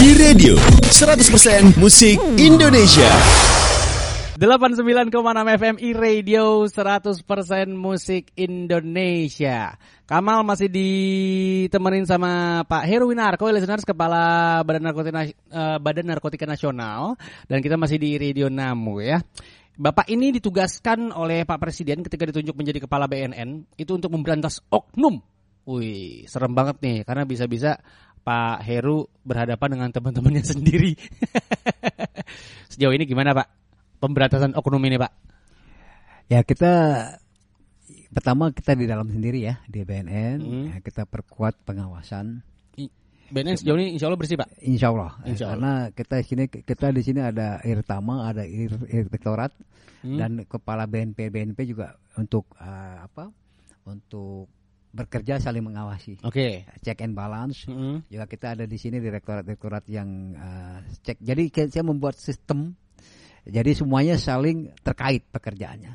E-Radio 100% musik Indonesia 89,6 FM e-radio 100% musik Indonesia. Kamal masih ditemenin sama Pak Heru Winarko, listeners Kepala Badan Narkotika, uh, Badan Narkotika Nasional dan kita masih di Radio Namu ya. Bapak ini ditugaskan oleh Pak Presiden ketika ditunjuk menjadi kepala BNN itu untuk memberantas oknum. Wih, serem banget nih karena bisa-bisa Pak Heru berhadapan dengan teman-temannya sendiri. Sejauh ini gimana Pak? pemberantasan oknum ini Pak? Ya kita pertama kita di dalam sendiri ya di BNN hmm. ya, kita perkuat pengawasan. BNN sejauh ini Insya Allah bersih Pak? Insya Allah. Insya Allah. Karena kita di sini kita di sini ada Irtama, ada Inspektorat hmm. dan kepala BNP BNP juga untuk uh, apa? Untuk bekerja saling mengawasi. Oke. Okay. Check and balance. -hmm. Juga kita ada di sini direktorat-direktorat yang uh, cek. Jadi saya membuat sistem jadi semuanya saling terkait pekerjaannya.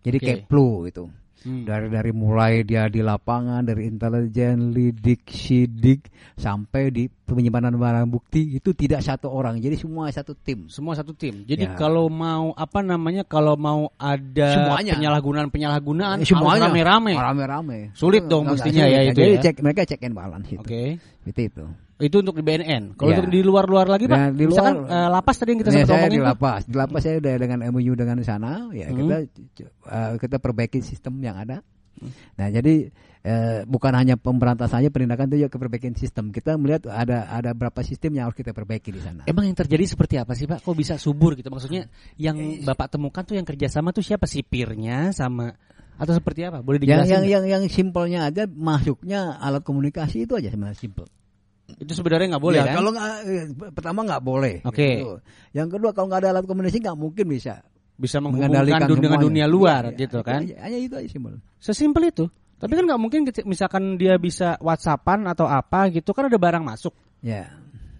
Jadi okay. kayak flu itu. Hmm. Dari dari mulai dia di lapangan, dari intelijen, lidik, sidik, sampai di penyimpanan barang bukti itu tidak satu orang. Jadi semua satu tim. Semua satu tim. Jadi ya. kalau mau apa namanya kalau mau ada semuanya. penyalahgunaan penyalahgunaan eh, semuanya rame-rame. Rame-rame. Sulit dong mestinya ya itu Jadi ya. Cek, mereka cek and balance itu. Oke. Okay. Itu itu. Itu untuk di BNN. Kalau ya. untuk di luar-luar lagi Pak, nah, di luar, misalkan uh, lapas tadi yang kita ya, sempat di lapas. Di lapas saya udah dengan MOU dengan sana, ya hmm. kita uh, kita perbaiki sistem yang ada. Nah, jadi uh, bukan hanya pemberantasannya penindakan itu juga keperbaikan sistem. Kita melihat ada ada berapa sistem yang harus kita perbaiki di sana. Emang yang terjadi seperti apa sih Pak? Kok bisa subur gitu? Maksudnya yang Bapak temukan tuh yang kerjasama tuh siapa sipirnya sama atau seperti apa? Boleh dijelasin? Yang yang yang, yang simpelnya aja masuknya alat komunikasi itu aja sebenarnya simpel. Itu sebenarnya nggak boleh ya, kan? Kalau gak, eh, pertama nggak boleh. Oke. Okay. Gitu. Yang kedua kalau nggak ada alat komunikasi nggak mungkin bisa bisa menghubungkan dunia dengan dunia luar ya, gitu kan? Hanya itu aja simpel. Sesimpel itu. Tapi kan nggak mungkin misalkan dia bisa WhatsAppan atau apa gitu kan ada barang masuk. Ya.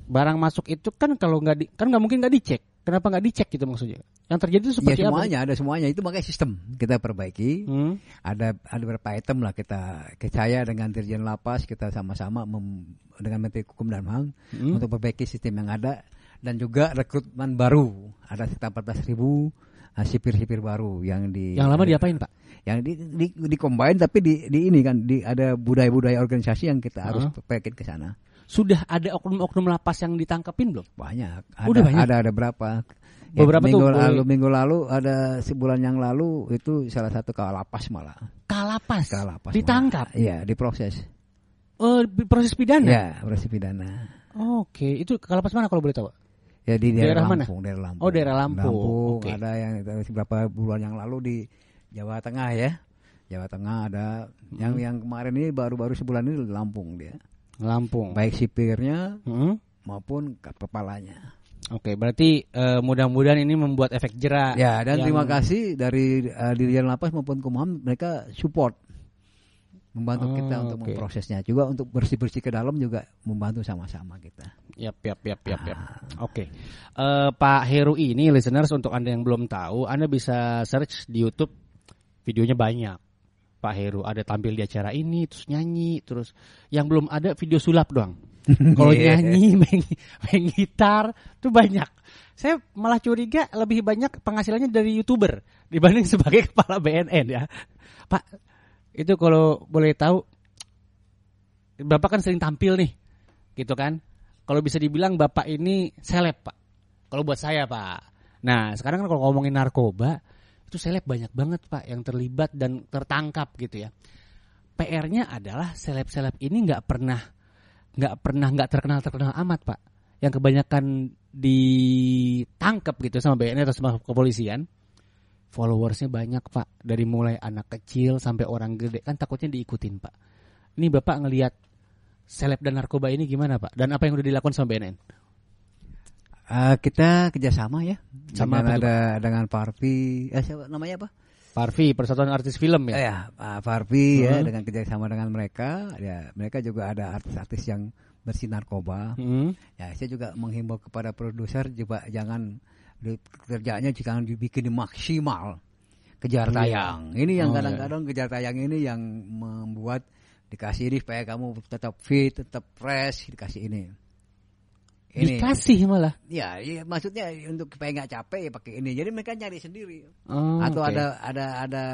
Barang masuk itu kan kalau nggak di, kan nggak mungkin nggak dicek. Kenapa nggak dicek gitu maksudnya? Yang terjadi itu seperti ya, semuanya, apa? ada semuanya. Itu makanya sistem kita perbaiki. Hmm. Ada ada beberapa item lah kita saya dengan Dirjen Lapas kita sama-sama dengan Menteri Hukum dan HAM hmm. untuk perbaiki sistem yang ada dan juga rekrutmen baru. Ada sekitar 14 ribu sipir-sipir baru yang di yang lama diapain pak? Yang di di, di combine tapi di, di ini kan di ada budaya-budaya organisasi yang kita harus uh. perbaiki ke sana sudah ada oknum-oknum lapas yang ditangkapin belum? Banyak. Ada, Udah banyak. Ada ada berapa? Ya, Beberapa minggu tuh lalu minggu lalu ada sebulan yang lalu itu salah satu kalapas malah. Kalapas. Kalapas. Ditangkap. Iya, diproses. Oh, proses pidana. Iya, proses pidana. Oke, itu kalapas mana kalau boleh tahu? Ya di daerah, daerah Lampung, mana? daerah Lampung. Oh, daerah Lampung. Lampung okay. ada yang beberapa bulan yang lalu di Jawa Tengah ya. Jawa Tengah ada hmm. yang yang kemarin ini baru-baru sebulan ini di Lampung dia. Lampung. Baik sipirnya hmm? maupun kepalanya. Oke, berarti uh, mudah-mudahan ini membuat efek jerak. Ya, dan yang... terima kasih dari uh, Dirjen Lapas maupun Kumham mereka support membantu oh, kita untuk okay. memprosesnya juga untuk bersih-bersih ke dalam juga membantu sama-sama kita. Yap, yap, yap, yap, yap. Ah. Oke. Okay. Uh, eh, Pak Heru ini listeners untuk Anda yang belum tahu, Anda bisa search di YouTube videonya banyak. Pak Heru ada tampil di acara ini terus nyanyi terus yang belum ada video sulap doang kalau yeah. nyanyi main, main gitar tuh banyak saya malah curiga lebih banyak penghasilannya dari youtuber dibanding sebagai kepala BNN ya Pak itu kalau boleh tahu Bapak kan sering tampil nih gitu kan kalau bisa dibilang Bapak ini seleb Pak kalau buat saya Pak nah sekarang kan kalau ngomongin narkoba itu seleb banyak banget pak yang terlibat dan tertangkap gitu ya. PR-nya adalah seleb-seleb ini nggak pernah nggak pernah nggak terkenal terkenal amat pak. Yang kebanyakan ditangkap gitu sama BNN atau sama kepolisian. Followersnya banyak pak dari mulai anak kecil sampai orang gede kan takutnya diikutin pak. Ini bapak ngelihat seleb dan narkoba ini gimana pak? Dan apa yang udah dilakukan sama BNN? Uh, kita kerjasama ya sama dengan ada Pak? dengan Parvi eh siapa namanya apa Parvi Persatuan Artis Film ya ya uh, Parvi uh -huh. ya dengan kerjasama dengan mereka ya mereka juga ada artis-artis yang bersih narkoba uh -huh. ya saya juga menghimbau kepada produser juga jangan kerjanya jangan dibikin maksimal. Kejar iya. tayang. Ini yang kadang-kadang oh, kejar tayang ini yang membuat dikasih ini supaya kamu tetap fit tetap fresh dikasih ini. Ini. Dikasih malah. ya, ya maksudnya untuk supaya nggak capek ya pakai ini. Jadi mereka nyari sendiri. Oh, atau oke. ada ada ada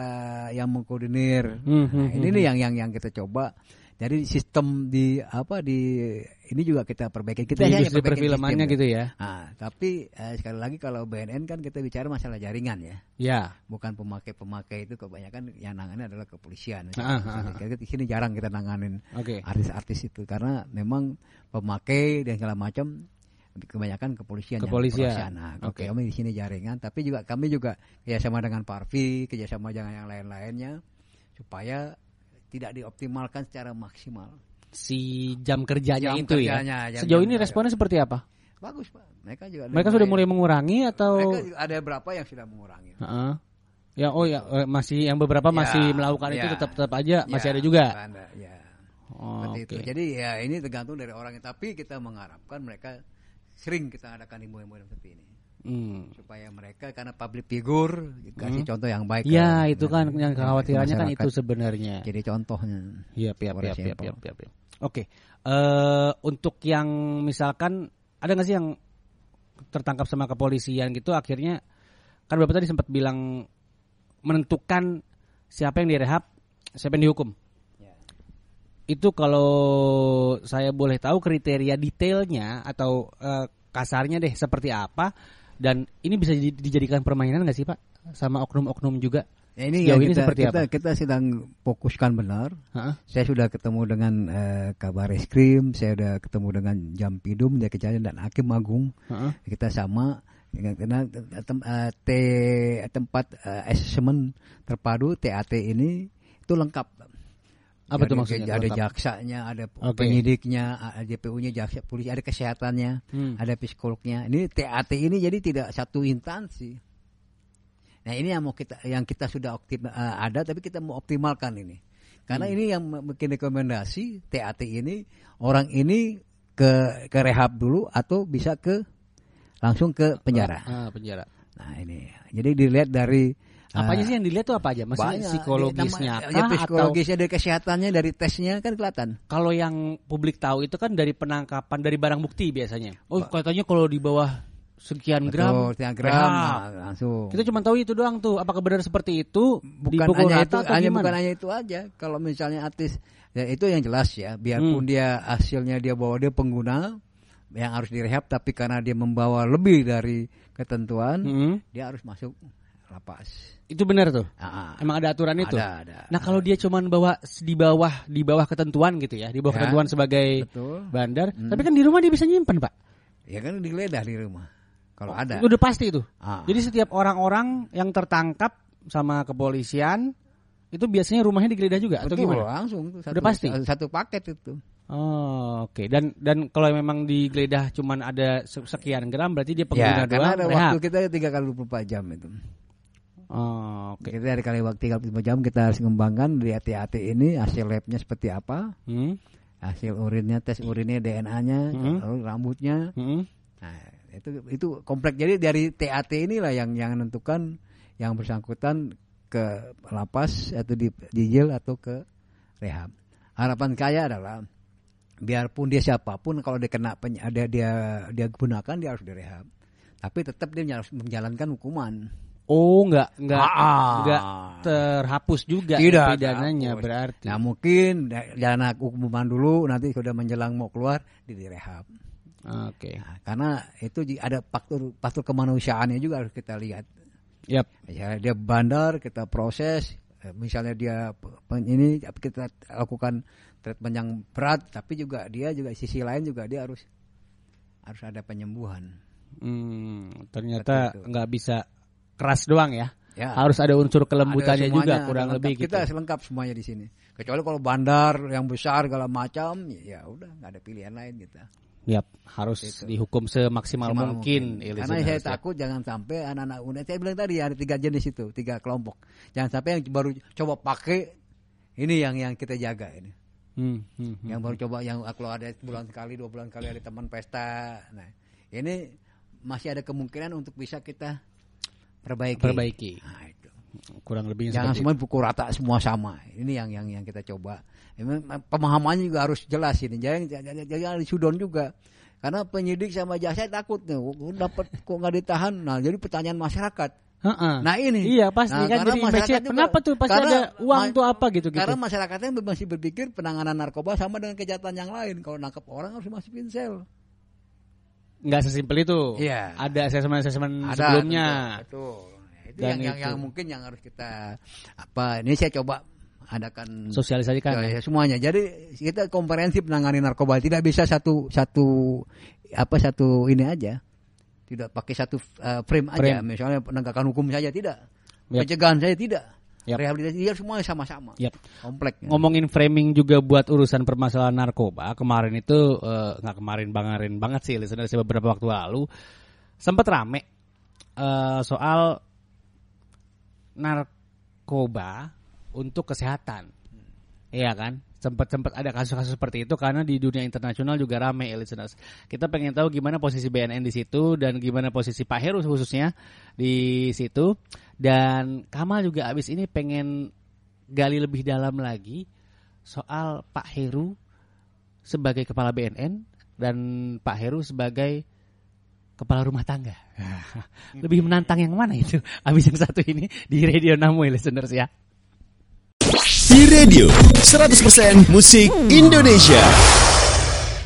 yang mengkoordinir. Hmm, nah, hmm, ini hmm, nih yang yang yang kita coba jadi sistem di apa di ini juga kita perbaiki kita di hanya industri perfilmannya gitu ya. Nah, tapi eh, sekali lagi kalau BNN kan kita bicara masalah jaringan ya Ya. bukan pemakai-pemakai itu kebanyakan yang nangani adalah kepolisian. Ah, ah, ah. Kita di sini jarang kita nanganin Oke. artis-artis itu karena memang pemakai dan segala macam kebanyakan kepolisian. Kepolisian. Nah, Oke. kami di sini jaringan, tapi juga kami juga kerjasama dengan Parvi, kerjasama dengan yang lain-lainnya supaya tidak dioptimalkan secara maksimal. Si jam kerjanya Jam itu kerjanya, ya. jam- Sejauh jam ini kerja. responnya seperti apa? Bagus pak, mereka juga. Mereka sudah mulai mengurangi atau Mereka ada berapa yang sudah mengurangi. Heeh. Ya, oh ya, eh, masih yang beberapa Ya, masih melakukan itu ya. tetap tetap aja masih Ya, ada juga. ada, ya. Oh, Seperti itu. Jadi ya ini tergantung dari orangnya. Tapi kita mengharapkan mereka sering kita adakan himbauan-himbauan seperti ini Hmm. supaya mereka karena public figure kasih contoh yang baik. Ya, ke- itu kan yang kekhawatirannya kan itu sebenarnya. Jadi contohnya. Iya, iya, For iya, iya, example. iya. Oke. Eh untuk yang misalkan ada nggak sih yang tertangkap sama kepolisian gitu akhirnya kan Bapak tadi sempat bilang menentukan siapa yang direhab, siapa yang dihukum. Ya. Itu kalau saya boleh tahu kriteria detailnya atau eh, kasarnya deh seperti apa dan ini bisa di- dijadikan permainan nggak sih Pak sama oknum-oknum juga? Ya, ini Sejauh yang ini kita, seperti kita, apa? kita sedang fokuskan benar. Heeh. Saya sudah ketemu dengan eh, kabar eskrim, saya sudah ketemu dengan Jampidum, dia kejadian dan Hakim Agung. Heeh. kita sama karena tem, eh, te- tempat eh, assessment terpadu TAT ini itu lengkap. Apa Jadi tuh maksudnya Ada lengkap? jaksanya, ada Oke. penyidiknya, ada JPU-nya, jaksa polisi, ada kesehatannya, Hmm. ada psikolognya. Ini TAT ini jadi tidak satu instansi. Nah ini yang mau kita, yang kita sudah optim, ada, tapi kita mau optimalkan ini. Karena Hmm. ini yang bikin rekomendasi TAT ini orang ini ke ke rehab dulu atau bisa ke langsung ke penjara. Ah, penjara. Nah ini, jadi dilihat dari Apa aja eh, sih yang dilihat tuh apa aja? Maksudnya banyak. psikologisnya Nama- kah ya, atau psikologisnya dari kesehatannya dari tesnya kan kelihatan. kalau yang publik tahu itu kan dari penangkapan dari barang bukti biasanya. Oh, katanya kalau di bawah sekian gram, Betul, tiang gram nah, langsung. Kita cuma tahu itu doang tuh. Apakah benar seperti itu? bukan hanya itu, atau hanya gimana? bukan hanya itu aja. Kalau misalnya artis, ya itu yang jelas ya. Biarpun Hmm. dia hasilnya dia bawa dia pengguna yang harus direhab, tapi karena dia membawa lebih dari ketentuan, Mm-mm. dia harus masuk lapas. Itu benar tuh. Ah, ah. Emang ada aturan itu. Ada, ada. Nah, kalau dia cuma bawa di bawah di bawah ketentuan gitu ya, di bawah Ya, ketentuan sebagai betul. bandar, Hmm. tapi kan di rumah dia bisa nyimpen, Pak. Ya kan digeledah di rumah. Kalau ada. Udah pasti itu. Ah. Jadi setiap orang-orang yang tertangkap sama kepolisian itu biasanya rumahnya digeledah juga atau Betul, gimana? langsung satu, Udah pasti? satu paket itu. Oh, oke. Dan dan kalau memang digeledah cuman ada se- sekian gram berarti dia pengguna Ya, karena doang ada rehab. waktu kita tiga kali 24 jam itu. Oh, oke. Kita dari kali waktu 35 jam kita harus mengembangkan di hati-hati ini hasil labnya seperti apa, Hmm. hasil urinnya, tes urinnya, DNA-nya, Hmm. lalu rambutnya. Hmm. Nah, itu itu kompleks. Jadi dari TAT inilah yang yang menentukan yang bersangkutan ke lapas atau di, di jail atau ke rehab. Harapan saya adalah biarpun dia siapa pun kalau dia kena peny- ada dia dia gunakan dia harus direhab. Tapi tetap dia harus menjalankan hukuman. Oh, enggak enggak Ah. enggak terhapus juga Tidak pidananya terhapus. berarti. Nah mungkin da- jalan hukuman dulu nanti sudah menjelang mau keluar di direhab. Oke. Nah, karena itu ada faktor faktor kemanusiaannya juga harus kita lihat. Yap. Ya, dia bandar kita proses, eh, misalnya dia ini kita lakukan treatment yang berat, tapi juga dia juga sisi lain juga dia harus harus ada penyembuhan. Hmm, ternyata nggak bisa keras doang ya. Ya. Harus ada unsur kelembutannya juga ada kurang lengkap. lebih gitu. Kita lengkap semuanya di sini. Kecuali kalau bandar yang besar segala macam, ya udah nggak ada pilihan lain kita. Yap, harus Gitu. dihukum semaksimal Maksimal mungkin. ya, Karena saya ya. takut jangan sampai anak-anak muda. Saya bilang tadi ada tiga jenis itu, tiga kelompok. Jangan sampai yang baru coba pakai ini yang yang kita jaga ini. Hmm, hmm, hmm. Yang baru coba yang kalau ada bulan sekali, dua bulan sekali ada teman pesta. Nah, ini masih ada kemungkinan untuk bisa kita perbaiki. Perbaiki. Nah, itu. Kurang lebih Jangan semua pukul rata semua sama. Ini yang yang yang kita coba. Pemahamannya juga harus jelas ini. Jangan jangan, jangan disudon juga. Karena penyidik sama jaksa takut nih, dapat kok nggak ditahan. Nah, jadi pertanyaan masyarakat. Nah ini. Iya pasti Nah, kan jadi masyarakat juga- kenapa tuh pasti karena ada uang tuh apa gitu gitu. Karena masyarakatnya masih berpikir penanganan narkoba sama dengan kejahatan yang lain. Kalau nangkep orang harus masukin sel. Nggak sesimpel itu. Iya. Ada asesmen-asesmen sebelumnya. Betul. Itu Dan yang, yang, itu. yang mungkin yang harus kita apa? Ini saya coba adakan Sosialisasikan. Ya, ya, semuanya. Jadi kita komprehensif menangani narkoba. Tidak bisa satu satu apa satu ini aja. Tidak pakai satu uh, frame, aja. Frame. Misalnya penegakan hukum saja tidak. Yap. Pencegahan saja tidak. Yap. Rehabilitasi dia semuanya sama-sama. Yap. Komplek. ya. Ngomongin framing juga buat urusan permasalahan narkoba kemarin itu eh, nggak kemarin bangarin banget sih listener saya beberapa waktu lalu sempat rame eh, soal narkoba untuk kesehatan, iya kan? Sempat sempat ada kasus-kasus seperti itu karena di dunia internasional juga rame ya listeners. Kita pengen tahu gimana posisi BNN di situ dan gimana posisi Pak Heru khususnya di situ. Dan Kamal juga abis ini pengen gali lebih dalam lagi soal Pak Heru sebagai kepala BNN dan Pak Heru sebagai kepala rumah tangga. Lebih menantang yang mana itu? Abis yang satu ini di Radio Namu ya listeners ya. Di radio 100% musik Indonesia.